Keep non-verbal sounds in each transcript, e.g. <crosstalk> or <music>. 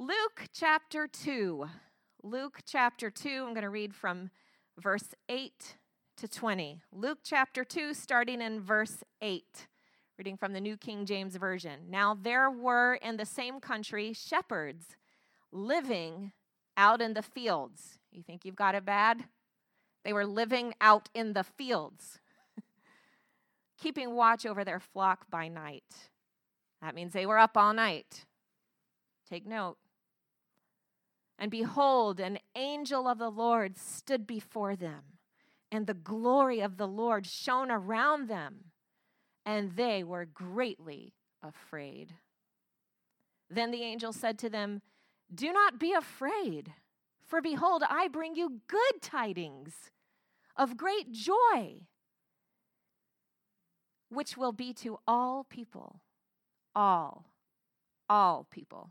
Luke chapter 2. Luke chapter 2, I'm going to read from verse 8 to 20. Luke chapter 2, starting in verse 8, reading from the New King James Version. Now there were in the same country shepherds living out in the fields. You think you've got it bad? They were living out in the fields, <laughs> keeping watch over their flock by night. That means they were up all night. Take note. And behold, an angel of the Lord stood before them, and the glory of the Lord shone around them, and they were greatly afraid. Then the angel said to them, Do not be afraid, for behold, I bring you good tidings of great joy, which will be to all people. All, all people.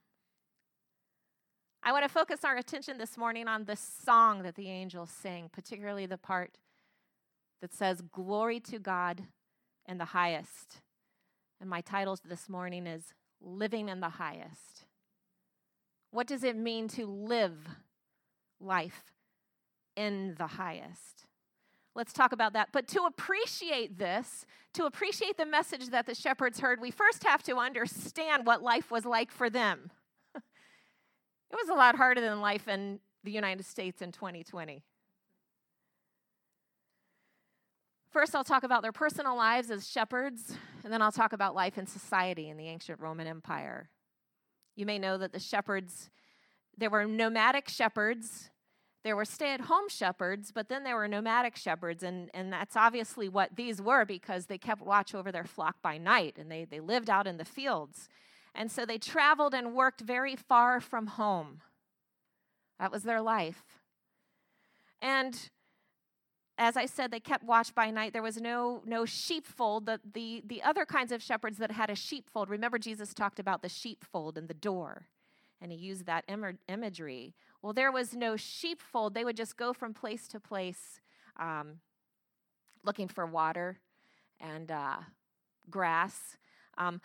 I want to focus our attention this morning on the song that the angels sing, particularly the part that says, Glory to God in the highest. And my title this morning is Living in the Highest. What does it mean to live life in the highest? Let's talk about that. But to appreciate this, to appreciate the message that the shepherds heard, we first have to understand what life was like for them. It was a lot harder than life in the United States in 2020. First, I'll talk about their personal lives as shepherds, and then I'll talk about life in society in the ancient Roman Empire. You may know that the shepherds, there were nomadic shepherds, there were stay at home shepherds, but then there were nomadic shepherds, and, and that's obviously what these were because they kept watch over their flock by night and they, they lived out in the fields. And so they traveled and worked very far from home. That was their life. And as I said, they kept watch by night. There was no, no sheepfold. The, the, the other kinds of shepherds that had a sheepfold, remember Jesus talked about the sheepfold and the door, and he used that Im- imagery. Well, there was no sheepfold. They would just go from place to place um, looking for water and uh, grass. Um,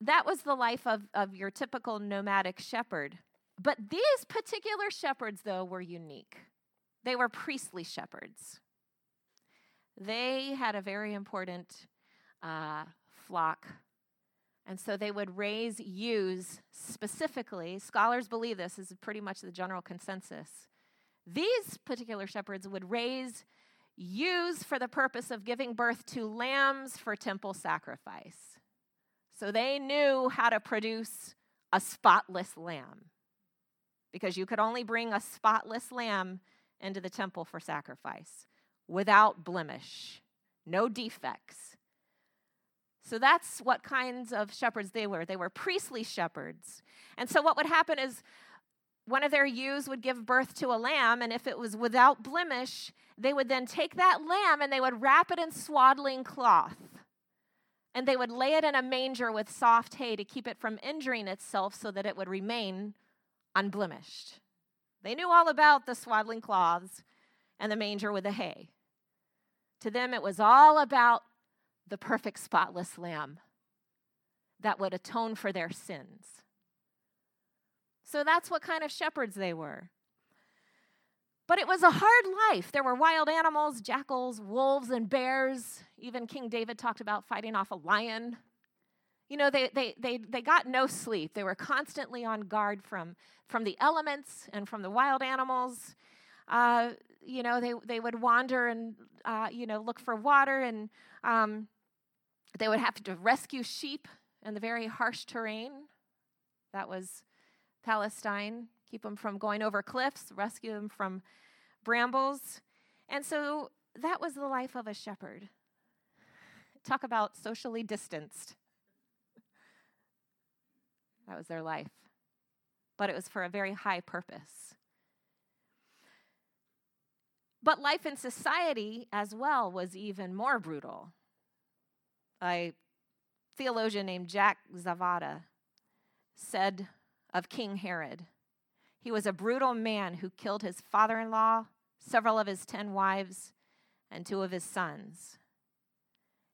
that was the life of, of your typical nomadic shepherd. But these particular shepherds, though, were unique. They were priestly shepherds. They had a very important uh, flock. And so they would raise ewes specifically. Scholars believe this is pretty much the general consensus. These particular shepherds would raise ewes for the purpose of giving birth to lambs for temple sacrifice. So they knew how to produce a spotless lamb because you could only bring a spotless lamb into the temple for sacrifice without blemish, no defects. So that's what kinds of shepherds they were. They were priestly shepherds. And so what would happen is one of their ewes would give birth to a lamb, and if it was without blemish, they would then take that lamb and they would wrap it in swaddling cloth and they would lay it in a manger with soft hay to keep it from injuring itself so that it would remain unblemished. They knew all about the swaddling cloths, and the manger with the hay. To them, it was all about the perfect, spotless lamb that would atone for their sins. So that's what kind of shepherds they were. But it was a hard life. There were wild animals, jackals, wolves, and bears. Even King David talked about fighting off a lion. You know, they, they, they, they got no sleep. They were constantly on guard from, from the elements and from the wild animals. Uh, you know, they, they would wander and, uh, you know, look for water, and um, they would have to rescue sheep in the very harsh terrain. That was Palestine, keep them from going over cliffs, rescue them from brambles. And so that was the life of a shepherd. Talk about socially distanced. That was their life. But it was for a very high purpose. But life in society as well was even more brutal. A theologian named Jack Zavada said of King Herod. He was a brutal man who killed his father in law, several of his ten wives, and two of his sons.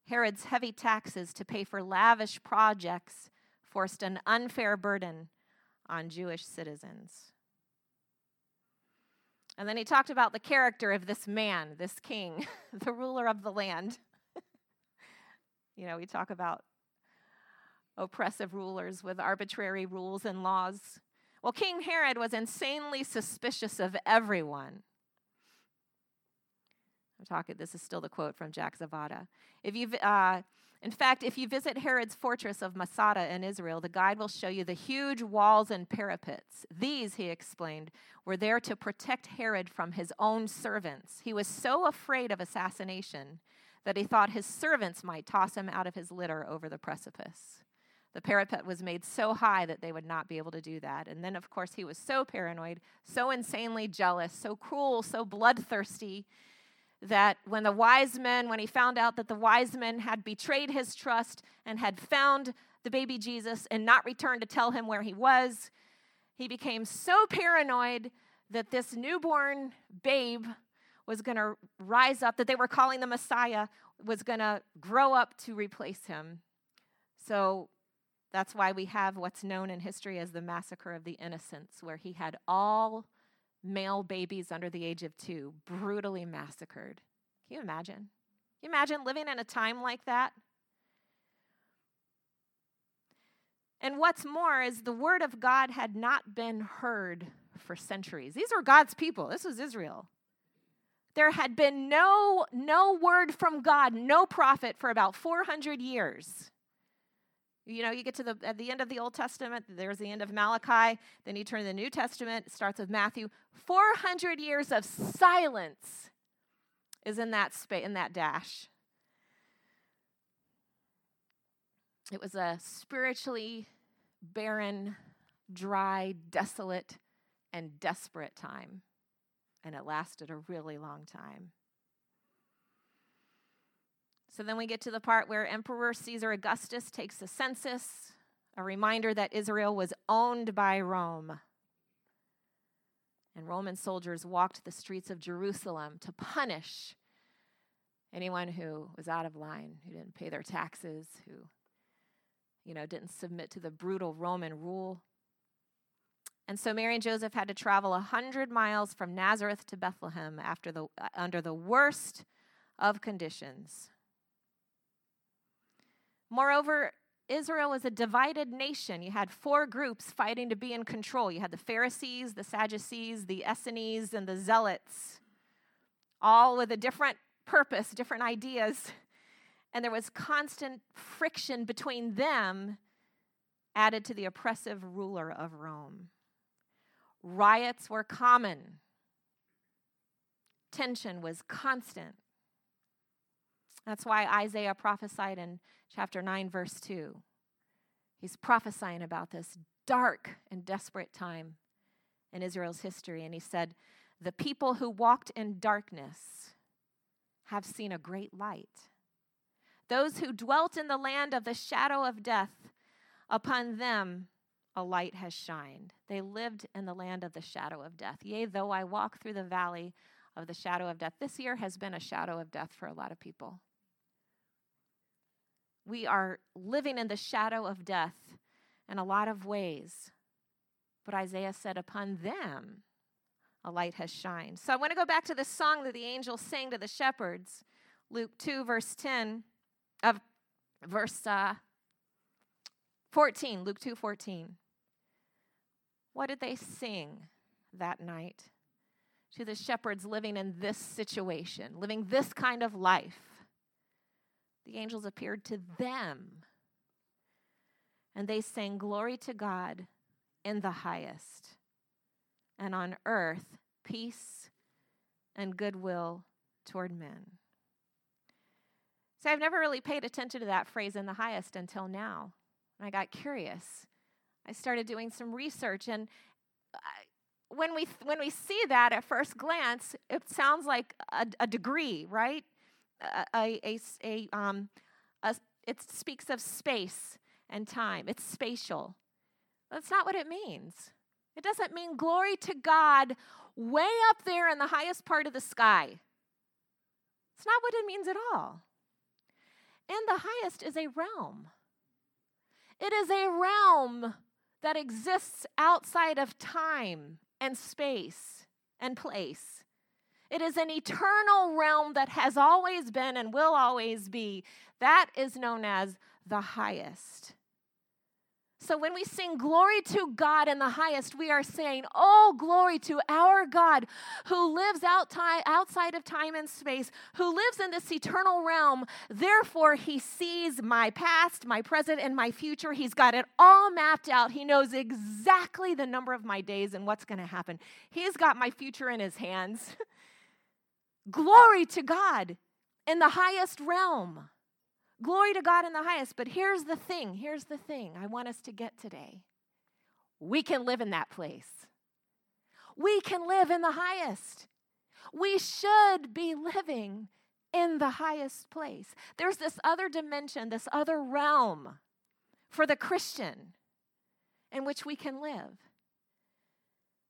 Herod's heavy taxes to pay for lavish projects forced an unfair burden on Jewish citizens. And then he talked about the character of this man, this king, <laughs> the ruler of the land. <laughs> you know, we talk about oppressive rulers with arbitrary rules and laws. Well, King Herod was insanely suspicious of everyone. I'm talking, this is still the quote from Jack Zavada. If you uh, in fact, if you visit Herod's fortress of Masada in Israel, the guide will show you the huge walls and parapets. These, he explained, were there to protect Herod from his own servants. He was so afraid of assassination that he thought his servants might toss him out of his litter over the precipice. The parapet was made so high that they would not be able to do that. And then, of course, he was so paranoid, so insanely jealous, so cruel, so bloodthirsty that when the wise men, when he found out that the wise men had betrayed his trust and had found the baby Jesus and not returned to tell him where he was, he became so paranoid that this newborn babe was going to rise up, that they were calling the Messiah, was going to grow up to replace him. So that's why we have what's known in history as the Massacre of the Innocents, where he had all male babies under the age of two brutally massacred. Can you imagine? Can you imagine living in a time like that? And what's more is the word of God had not been heard for centuries. These were God's people. This was Israel. There had been no no word from God, no prophet for about 400 years. You know, you get to the at the end of the Old Testament, there's the end of Malachi, then you turn to the New Testament, it starts with Matthew. 400 years of silence is in that space in that dash. It was a spiritually barren, dry, desolate, and desperate time. And it lasted a really long time. So then we get to the part where Emperor Caesar Augustus takes the census, a reminder that Israel was owned by Rome. And Roman soldiers walked the streets of Jerusalem to punish anyone who was out of line, who didn't pay their taxes, who you know, didn't submit to the brutal Roman rule. And so Mary and Joseph had to travel a 100 miles from Nazareth to Bethlehem after the, under the worst of conditions. Moreover, Israel was a divided nation. You had four groups fighting to be in control. You had the Pharisees, the Sadducees, the Essenes, and the Zealots, all with a different purpose, different ideas. And there was constant friction between them, added to the oppressive ruler of Rome. Riots were common, tension was constant. That's why Isaiah prophesied in chapter 9, verse 2. He's prophesying about this dark and desperate time in Israel's history. And he said, The people who walked in darkness have seen a great light. Those who dwelt in the land of the shadow of death, upon them a light has shined. They lived in the land of the shadow of death. Yea, though I walk through the valley of the shadow of death. This year has been a shadow of death for a lot of people. We are living in the shadow of death in a lot of ways. But Isaiah said, Upon them a light has shined. So I want to go back to the song that the angels sang to the shepherds. Luke 2, verse 10, of verse uh, 14, Luke 2, 14. What did they sing that night to the shepherds living in this situation, living this kind of life? The angels appeared to them and they sang, Glory to God in the highest, and on earth, peace and goodwill toward men. So I've never really paid attention to that phrase in the highest until now. And I got curious. I started doing some research, and uh, when we when we see that at first glance, it sounds like a, a degree, right? A, a, a, um, a, it speaks of space and time, it's spatial. That's not what it means. It doesn't mean glory to God way up there in the highest part of the sky. It's not what it means at all. And the highest is a realm. It is a realm that exists outside of time and space and place. It is an eternal realm that has always been and will always be. That is known as the highest. So when we sing glory to God in the highest, we are saying, Oh, glory to our God who lives out time, outside of time and space, who lives in this eternal realm. Therefore, he sees my past, my present, and my future. He's got it all mapped out. He knows exactly the number of my days and what's going to happen. He's got my future in his hands. <laughs> glory to God in the highest realm. Glory to God in the highest. But here's the thing here's the thing I want us to get today. We can live in that place. We can live in the highest. We should be living in the highest place. There's this other dimension, this other realm for the Christian in which we can live.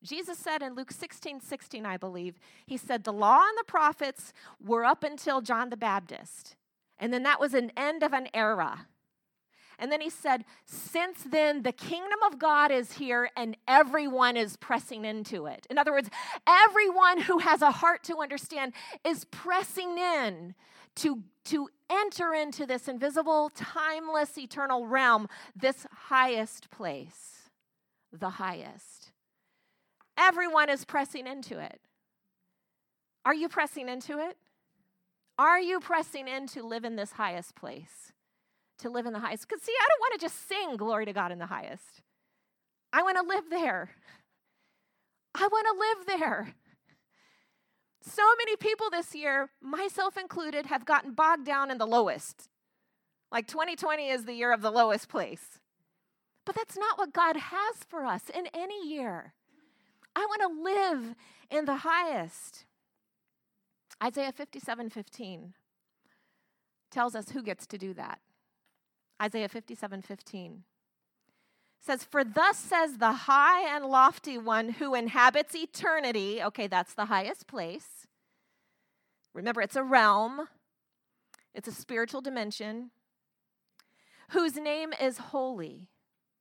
Jesus said in Luke 16 16, I believe, he said, The law and the prophets were up until John the Baptist. And then that was an end of an era. And then he said, Since then, the kingdom of God is here and everyone is pressing into it. In other words, everyone who has a heart to understand is pressing in to, to enter into this invisible, timeless, eternal realm, this highest place, the highest. Everyone is pressing into it. Are you pressing into it? Are you pressing in to live in this highest place? To live in the highest? Because, see, I don't want to just sing glory to God in the highest. I want to live there. I want to live there. So many people this year, myself included, have gotten bogged down in the lowest. Like 2020 is the year of the lowest place. But that's not what God has for us in any year. I want to live in the highest. Isaiah 57 15 tells us who gets to do that. Isaiah 57 15 says, For thus says the high and lofty one who inhabits eternity. Okay, that's the highest place. Remember, it's a realm, it's a spiritual dimension, whose name is holy.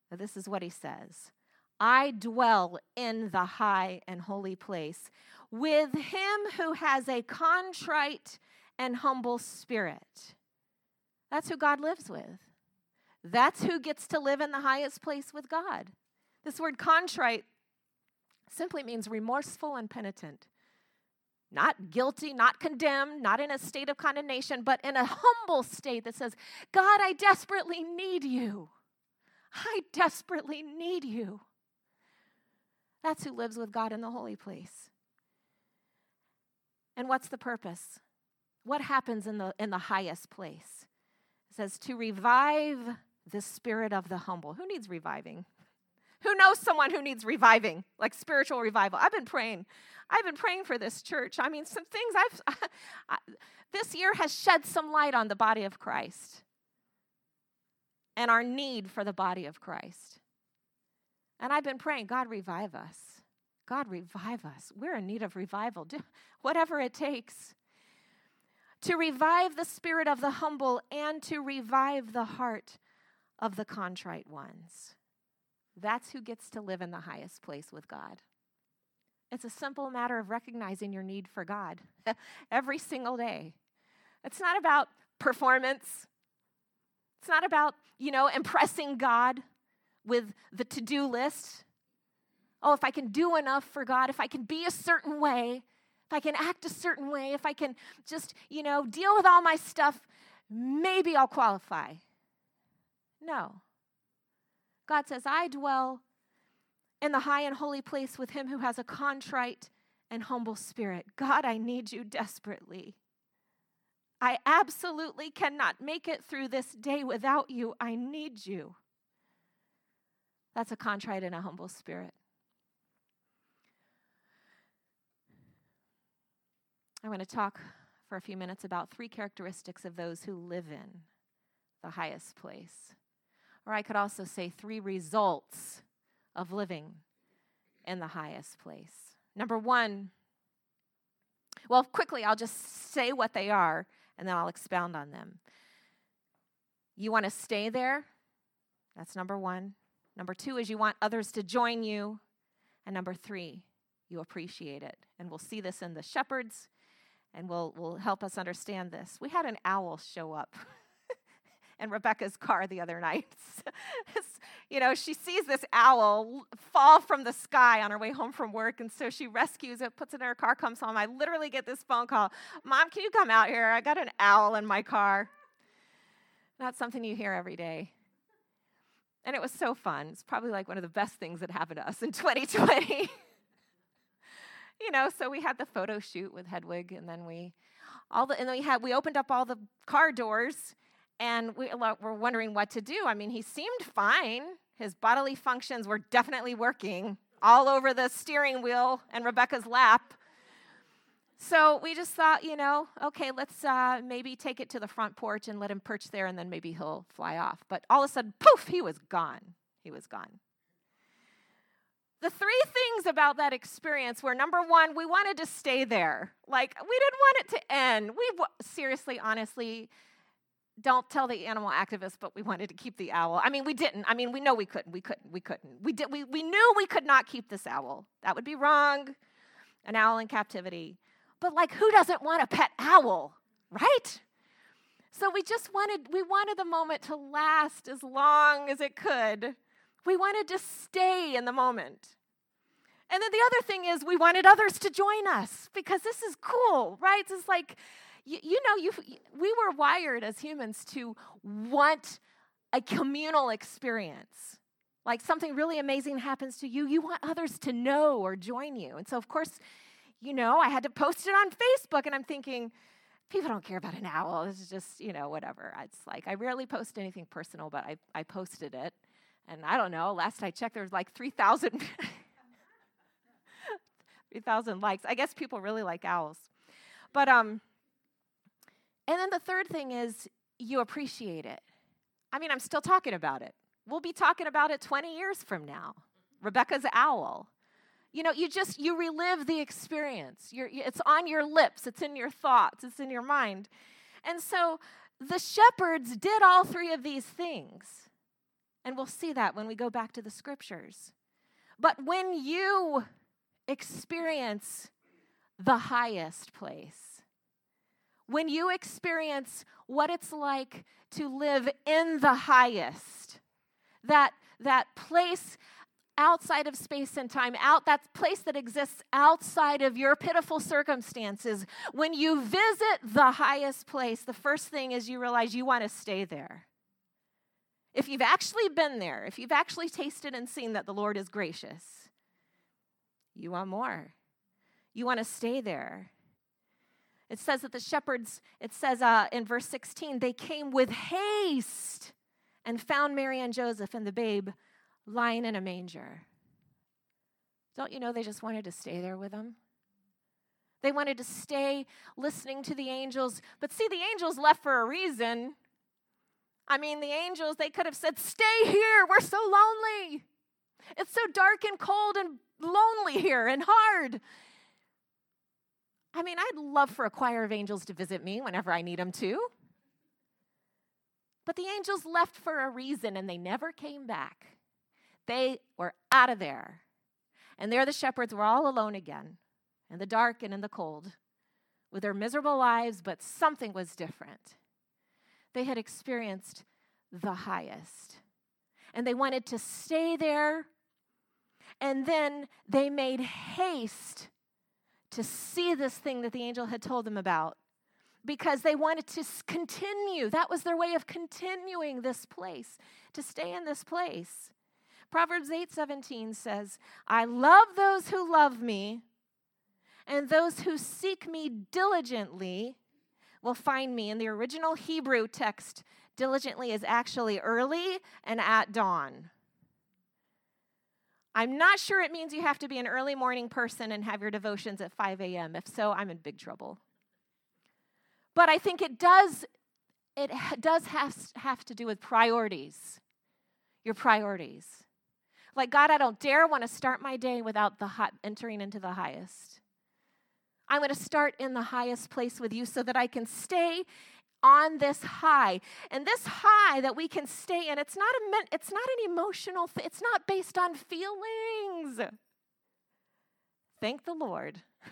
Now, this is what he says I dwell in the high and holy place with him who has a contrite and humble spirit. That's who God lives with. That's who gets to live in the highest place with God. This word contrite simply means remorseful and penitent. Not guilty, not condemned, not in a state of condemnation, but in a humble state that says, God, I desperately need you. I desperately need you. That's who lives with God in the holy place. And what's the purpose? What happens in the, in the highest place? It says to revive the spirit of the humble. Who needs reviving? Who knows someone who needs reviving, like spiritual revival? I've been praying. I've been praying for this church. I mean, some things I've, <laughs> this year has shed some light on the body of Christ and our need for the body of Christ. And I've been praying, God, revive us. God, revive us. We're in need of revival, <laughs> Do, whatever it takes. To revive the spirit of the humble and to revive the heart of the contrite ones. That's who gets to live in the highest place with God. It's a simple matter of recognizing your need for God <laughs> every single day. It's not about performance. It's not about, you know, impressing God with the to do list. Oh, if I can do enough for God, if I can be a certain way, if I can act a certain way, if I can just, you know, deal with all my stuff, maybe I'll qualify. No. God says, I dwell in the high and holy place with him who has a contrite and humble spirit. God, I need you desperately. I absolutely cannot make it through this day without you. I need you. That's a contrite and a humble spirit. I want to talk for a few minutes about three characteristics of those who live in the highest place. Or I could also say three results of living in the highest place. Number one, well, quickly, I'll just say what they are and then I'll expound on them. You want to stay there? That's number one. Number two is you want others to join you. And number three, you appreciate it. And we'll see this in the shepherds, and will will help us understand this. We had an owl show up <laughs> in Rebecca's car the other night. <laughs> you know, she sees this owl fall from the sky on her way home from work, and so she rescues it, puts it in her car, comes home. I literally get this phone call Mom, can you come out here? I got an owl in my car. Not something you hear every day. And it was so fun. It's probably like one of the best things that happened to us in <laughs> 2020. <laughs> you know, so we had the photo shoot with Hedwig, and then we all the and then we had we opened up all the car doors and we were wondering what to do. I mean, he seemed fine. His bodily functions were definitely working all over the steering wheel and Rebecca's lap. So we just thought, you know, okay, let's uh, maybe take it to the front porch and let him perch there, and then maybe he'll fly off. But all of a sudden, poof, he was gone. He was gone. The three things about that experience were number one, we wanted to stay there. Like, we didn't want it to end. We seriously, honestly, don't tell the animal activists, but we wanted to keep the owl. I mean, we didn't. I mean, we know we couldn't. We couldn't. We couldn't. We did. We, we knew we could not keep this owl. That would be wrong. An owl in captivity. But like, who doesn't want a pet owl, right? So we just wanted. We wanted the moment to last as long as it could. We wanted to stay in the moment. And then the other thing is, we wanted others to join us because this is cool, right? It's like you, you know, you, we were wired as humans to want a communal experience. Like something really amazing happens to you, you want others to know or join you. And so, of course, you know, I had to post it on Facebook, and I'm thinking, people don't care about an owl. It's just, you know, whatever. It's like, I rarely post anything personal, but I, I posted it. And I don't know, last I checked, there was like 3,000 <laughs> 3,000 likes. I guess people really like owls. But um, and then the third thing is you appreciate it. I mean, I'm still talking about it. We'll be talking about it 20 years from now. Rebecca's owl. You know, you just you relive the experience. You're, it's on your lips, it's in your thoughts, it's in your mind. And so the shepherds did all three of these things. And we'll see that when we go back to the scriptures. But when you experience the highest place, when you experience what it's like to live in the highest, that, that place outside of space and time, out that place that exists outside of your pitiful circumstances, when you visit the highest place, the first thing is you realize you want to stay there. If you've actually been there, if you've actually tasted and seen that the Lord is gracious, you want more. You want to stay there. It says that the shepherds, it says uh, in verse 16, they came with haste and found Mary and Joseph and the babe lying in a manger. Don't you know they just wanted to stay there with them? They wanted to stay listening to the angels. But see, the angels left for a reason. I mean, the angels, they could have said, Stay here, we're so lonely. It's so dark and cold and lonely here and hard. I mean, I'd love for a choir of angels to visit me whenever I need them to. But the angels left for a reason and they never came back. They were out of there. And there the shepherds were all alone again, in the dark and in the cold, with their miserable lives, but something was different. They had experienced the highest. And they wanted to stay there. And then they made haste to see this thing that the angel had told them about because they wanted to continue. That was their way of continuing this place, to stay in this place. Proverbs 8:17 says, "I love those who love me, and those who seek me diligently will find me." In the original Hebrew text, diligently is actually early and at dawn. I'm not sure it means you have to be an early morning person and have your devotions at 5 a.m. If so, I'm in big trouble. But I think it does it does have, have to do with priorities. Your priorities. Like, God, I don't dare want to start my day without the hot, entering into the highest. I'm going to start in the highest place with you so that I can stay on this high. And this high that we can stay in, it's not a it's not an emotional. It's not based on feelings. Thank the Lord. <laughs>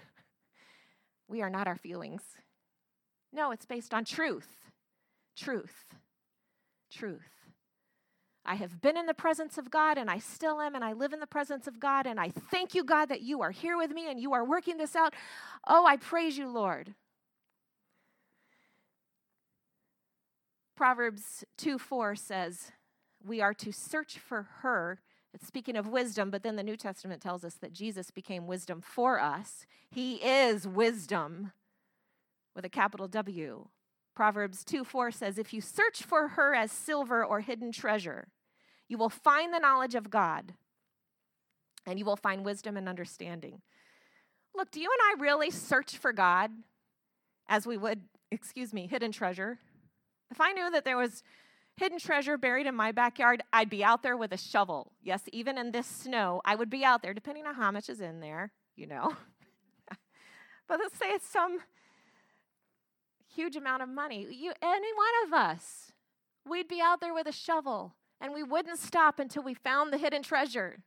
We are not our feelings. No, it's based on truth. Truth. Truth. I have been in the presence of God and I still am, and I live in the presence of God, and I thank you, God, that you are here with me and you are working this out. Oh, I praise you, Lord. Proverbs 2 4 says, We are to search for her. It's speaking of wisdom, but then the New Testament tells us that Jesus became wisdom for us. He is wisdom with a capital W. Proverbs 2 4 says, If you search for her as silver or hidden treasure, you will find the knowledge of God and you will find wisdom and understanding. Look, do you and I really search for God as we would, excuse me, hidden treasure? If I knew that there was hidden treasure buried in my backyard, I'd be out there with a shovel. Yes, even in this snow, I would be out there, depending on how much is in there, you know. <laughs> but let's say it's some huge amount of money. You, any one of us, we'd be out there with a shovel and we wouldn't stop until we found the hidden treasure.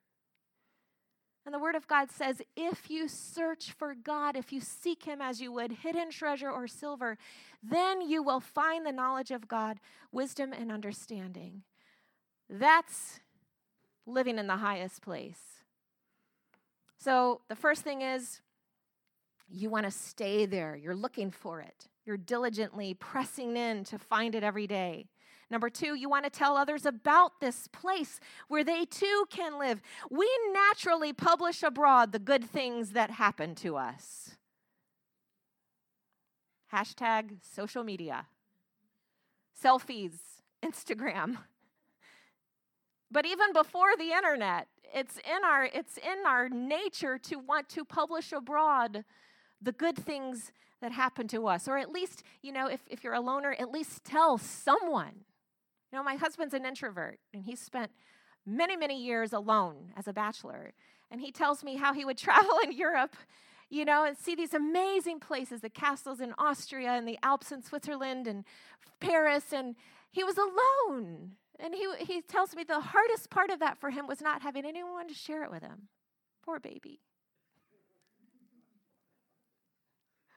And the Word of God says if you search for God, if you seek Him as you would hidden treasure or silver, then you will find the knowledge of God, wisdom, and understanding. That's living in the highest place. So the first thing is you want to stay there, you're looking for it. You're diligently pressing in to find it every day. Number two, you want to tell others about this place where they too can live. We naturally publish abroad the good things that happen to us. Hashtag social media, selfies, Instagram. <laughs> But even before the internet, it's in our, it's in our nature to want to publish abroad the good things that happen to us. Or at least, you know, if, if you're a loner, at least tell someone. You know, my husband's an introvert, and he spent many, many years alone as a bachelor. And he tells me how he would <laughs> travel in Europe, you know, and see these amazing places, the castles in Austria and the Alps in Switzerland and Paris. And he was alone. And he, he tells me the hardest part of that for him was not having anyone to share it with him. Poor baby.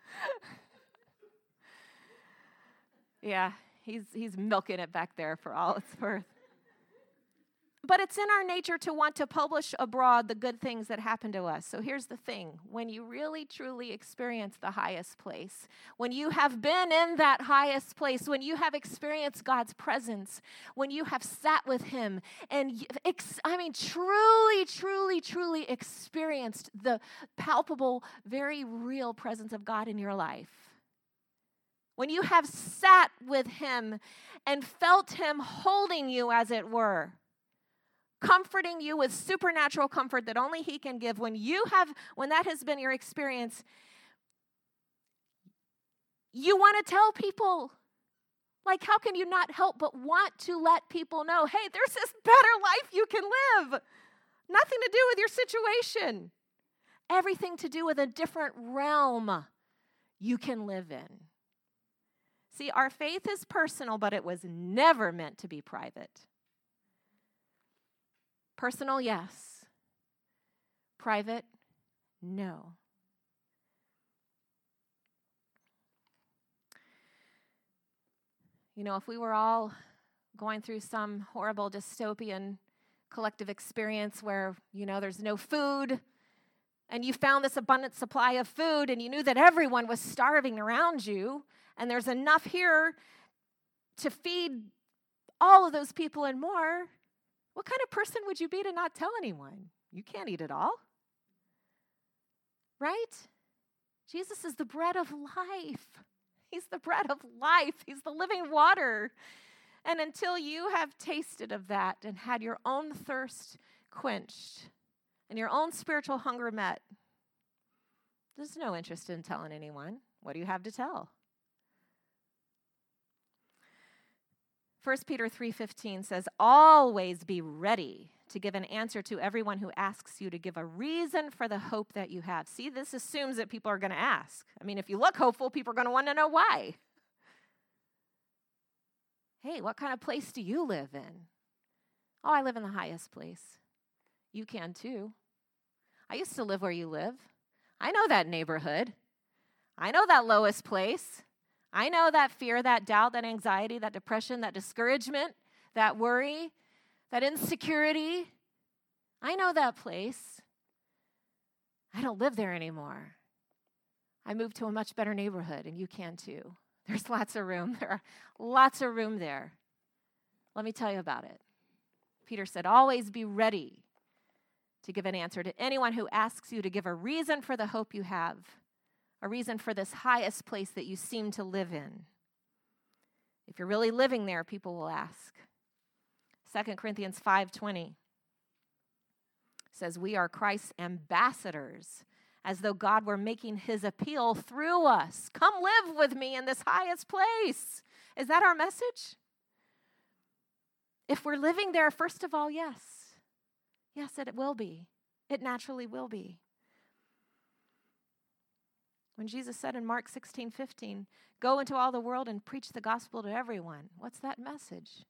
<laughs> yeah, he's, he's milking it back there for all it's worth. But it's in our nature to want to publish abroad the good things that happen to us. So here's the thing when you really truly experience the highest place, when you have been in that highest place, when you have experienced God's presence, when you have sat with Him, and I mean, truly, truly, truly experienced the palpable, very real presence of God in your life when you have sat with him and felt him holding you, as it were, comforting you with supernatural comfort that only He can give, when you have, when that has been your experience, you want to tell people. Like, how can you not help but want to let people know, hey, there's this better life you can live? Nothing to do with your situation. Everything to do with a different realm you can live in. See, our faith is personal, but it was never meant to be private. Personal, yes. Private, no. You know, if we were all going through some horrible dystopian collective experience where, you know, there's no food, and you found this abundant supply of food, and you knew that everyone was starving around you, and there's enough here to feed all of those people and more, what kind of person would you be to not tell anyone? You can't eat it all. Right? Jesus is the bread of life. <laughs> He's the bread of life. He's the living water. And until you have tasted of that and had your own thirst quenched and your own spiritual hunger met, there's no interest in telling anyone. What do you have to tell? 1 Peter 3:15 says, "Always be ready to give an answer to everyone who asks you to give a reason for the hope that you have." See, this assumes that people are going to ask. I mean, if you look hopeful, people are going to want to know why. Hey, what kind of place do you live in? Oh, I live in the highest place. You can too. I used to live where you live. I know that neighborhood. I know that lowest place. I know that fear, that doubt, that anxiety, that depression, that discouragement, that worry, that insecurity. I know that place. I don't live there anymore. I moved to a much better neighborhood, and you can too. <laughs> There's lots of room. There are lots of room there. Let me tell you about it. Peter said, Always be ready to give an answer to anyone who asks you to give a reason for the hope you have a reason for this highest place that you seem to live in. If you're really living there, people will ask. 2 Corinthians 5:20 says we are Christ's ambassadors as though God were making his appeal through us. Come live with me in this highest place. Is that our message? If we're living there, first of all, yes. Yes, it will be. It naturally will be. When Jesus said in Mark 16 15, Go into all the world and preach the gospel to everyone. What's that message?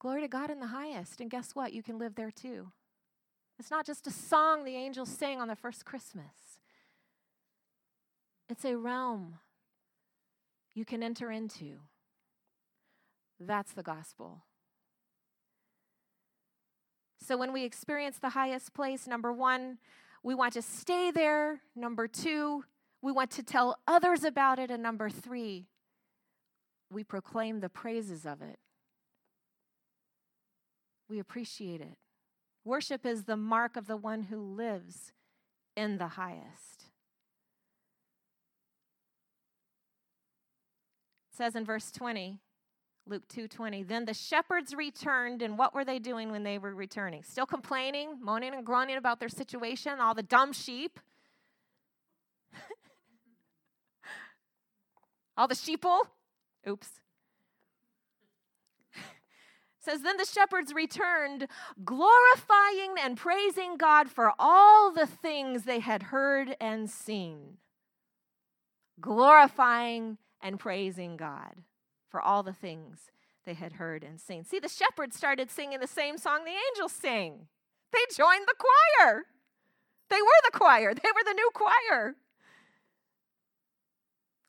Glory to God in the highest. And guess what? You can live there too. It's not just a song the angels sang on the first Christmas, it's a realm you can enter into. That's the gospel. So when we experience the highest place, number one, we want to stay there. Number two, we want to tell others about it. And number three, we proclaim the praises of it. We appreciate it. Worship is the mark of the one who lives in the highest. It says in verse 20, Luke 2:20. Then the shepherds returned and what were they doing when they were returning? Still complaining, moaning and groaning about their situation, all the dumb sheep. <laughs> all the sheeple. Oops. <laughs> says then the shepherds returned glorifying and praising God for all the things they had heard and seen. Glorifying and praising God for all the things they had heard and seen. See, the shepherds started singing the same song the angels sing. They joined the choir. They were the choir, they were the new choir.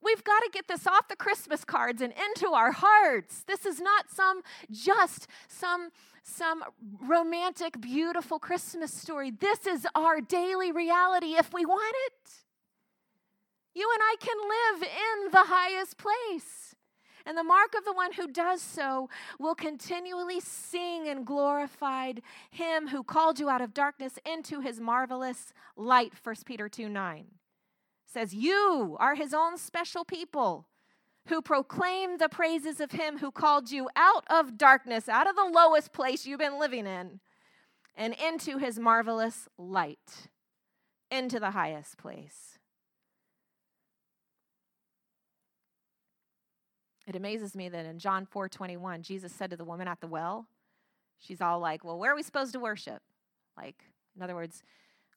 We've got to get this off the Christmas cards and into our hearts. This is not some just some some romantic beautiful Christmas story. This is our daily reality if we want it. You and I can live in the highest place. And the mark of the one who does so will continually sing and glorify him who called you out of darkness into his marvelous light. 1 Peter 2 9 says, You are his own special people who proclaim the praises of him who called you out of darkness, out of the lowest place you've been living in, and into his marvelous light, into the highest place. It amazes me that in John 4 21, Jesus said to the woman at the well, she's all like, Well, where are we supposed to worship? Like, in other words,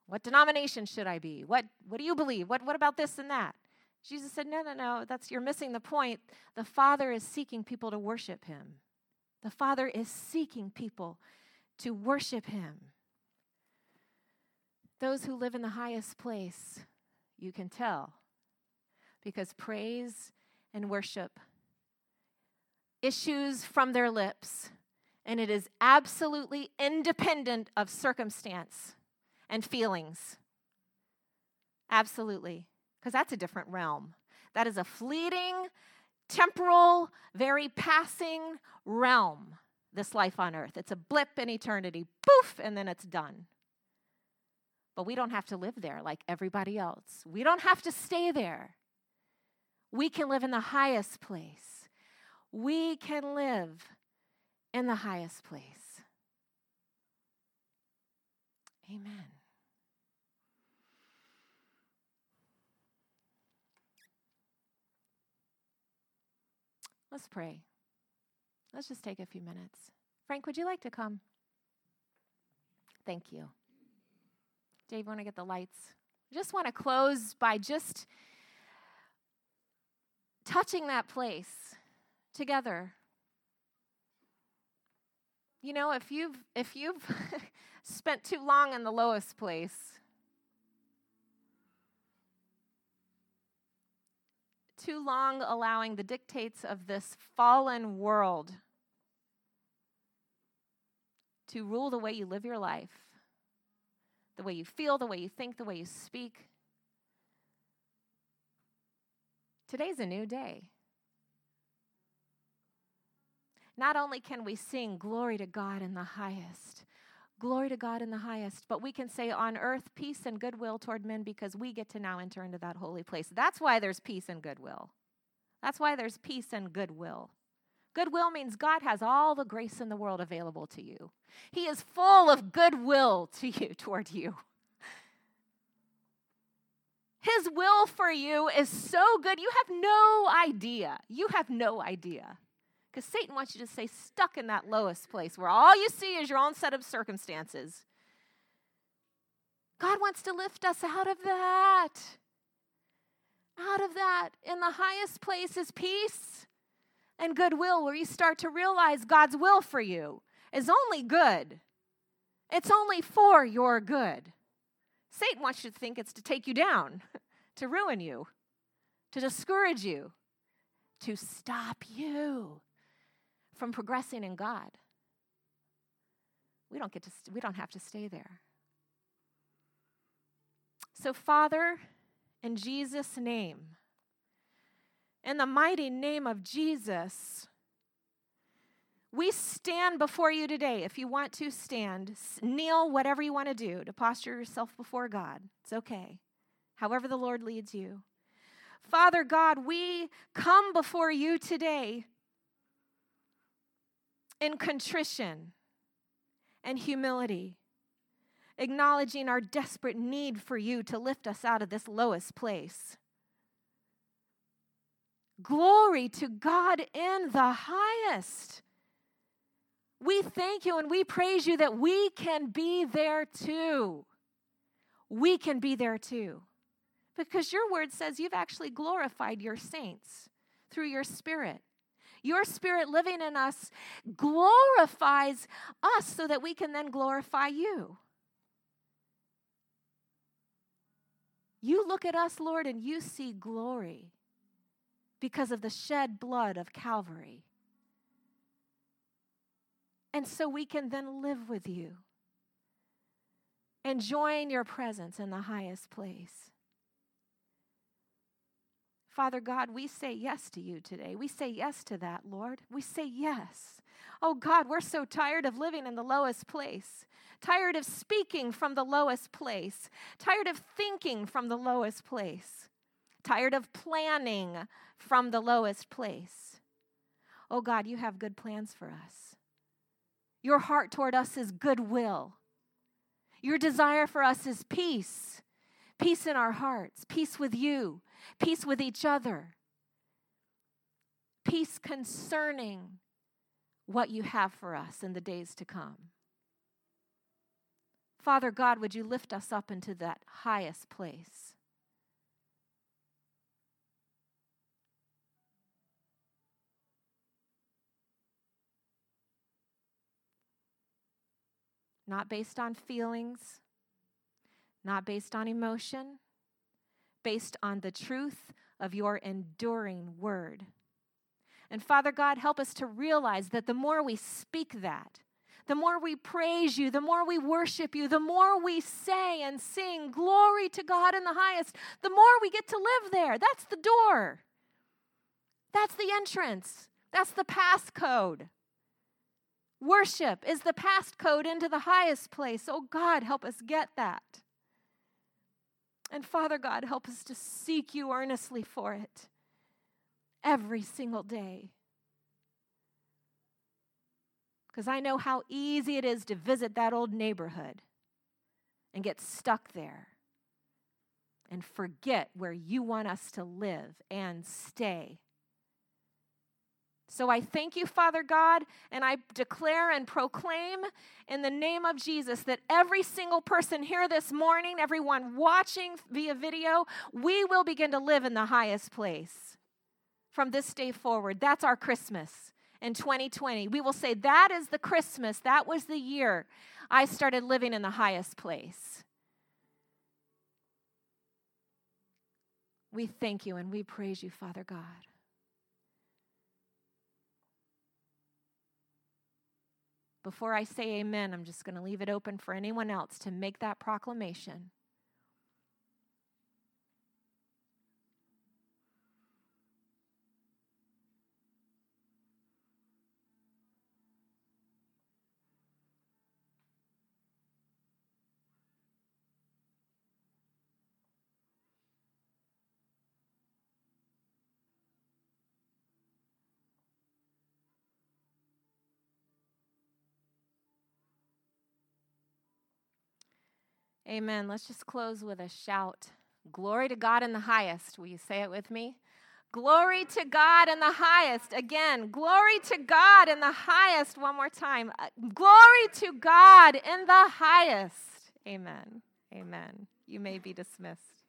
what denomination should I be? What, what do you believe? What, what about this and that? Jesus said, No, no, no, that's you're missing the point. The Father is seeking people to worship him. The Father is seeking people to worship him. Those who live in the highest place, you can tell, because praise and worship issues from their lips, and it is absolutely independent of circumstance and feelings. Absolutely because that's a different realm. That is a fleeting, temporal, very passing realm, this life on earth. It's a blip in eternity, poof, and then it's done. But we don't have to live there like everybody else. We don't have to stay there. We can live in the highest place. We can live in the highest place. Amen. Let's pray. Let's just take a few minutes. Frank, would you like to come? Thank you. Dave, want to get the lights? I just want to close by just touching that place together. You know, if you've if you've <laughs> spent too long in the lowest place, too long allowing the dictates of this fallen world to rule the way you live your life, the way you feel, the way you think, the way you speak. Today's a new day. Not only can we sing glory to God in the highest, Glory to God in the highest. But we can say on earth, peace and goodwill toward men because we get to now enter into that holy place. That's why there's peace and goodwill. That's why there's peace and goodwill. Goodwill means God has all the grace in the world available to you. He is full of goodwill <laughs> to you, toward you. His will for you is so good, you have no idea. You have no idea. Because Satan wants you to stay stuck in that lowest place where all you see is your own set of circumstances. God wants to lift us out of that. Out of that. In the highest place is peace and goodwill, where you start to realize God's will for you is only good. It's only for your good. Satan wants you to think it's to take you down, <laughs> to ruin you, to discourage you, to stop you from progressing in God. We don't get to we don't have to stay there. So Father, in Jesus name, in the mighty name of Jesus, we stand before you today. If you want to stand, kneel, whatever you want to do to posture yourself before God. It's okay. However, the Lord leads you. Father God, we come before you today in contrition and humility, acknowledging our desperate need for you to lift us out of this lowest place. Glory to God in the highest. We thank you and we praise you that we can be there too. We can be there too. Because your word says you've actually glorified your saints through your spirit. Your spirit living in us glorifies us so that we can then glorify you. You look at us, Lord, and you see glory because of the shed blood of Calvary. And so we can then live with you, enjoying your presence in the highest place. Father God, we say yes to you today. We say yes to that, Lord. We say yes. Oh God, we're so tired of living in the lowest place, tired of speaking from the lowest place, tired of thinking from the lowest place, tired of planning from the lowest place. Oh God, you have good plans for us. Your heart toward us is goodwill. Your desire for us is peace peace in our hearts, peace with you, peace with each other, peace concerning what you have for us in the days to come. Father God, would you lift us up into that highest place? Not based on feelings, not based on emotion, based on the truth of your enduring word. And Father God, help us to realize that the more we speak that, the more we praise you, the more we worship you, the more we say and sing, Glory to God in the highest, the more we get to live there. That's the door. That's the entrance. That's the passcode. Worship is the passcode into the highest place. Oh God, help us get that. And Father God, help us to seek you earnestly for it every single day. Because I know how easy it is to visit that old neighborhood and get stuck there and forget where you want us to live and stay. So I thank you, Father God, and I declare and proclaim in the name of Jesus that every single person here this morning, everyone watching via video, we will begin to live in the highest place from this day forward. That's our Christmas in 2020. We will say, That is the Christmas, that was the year I started living in the highest place. We thank you and we praise you, Father God. Before I say amen, I'm just going to leave it open for anyone else to make that proclamation. Amen. Let's just close with a shout. Glory to God in the highest. Will you say it with me? Glory to God in the highest. Again, glory to God in the highest. One more time. Uh, glory to God in the highest. Amen. Amen. You may be dismissed.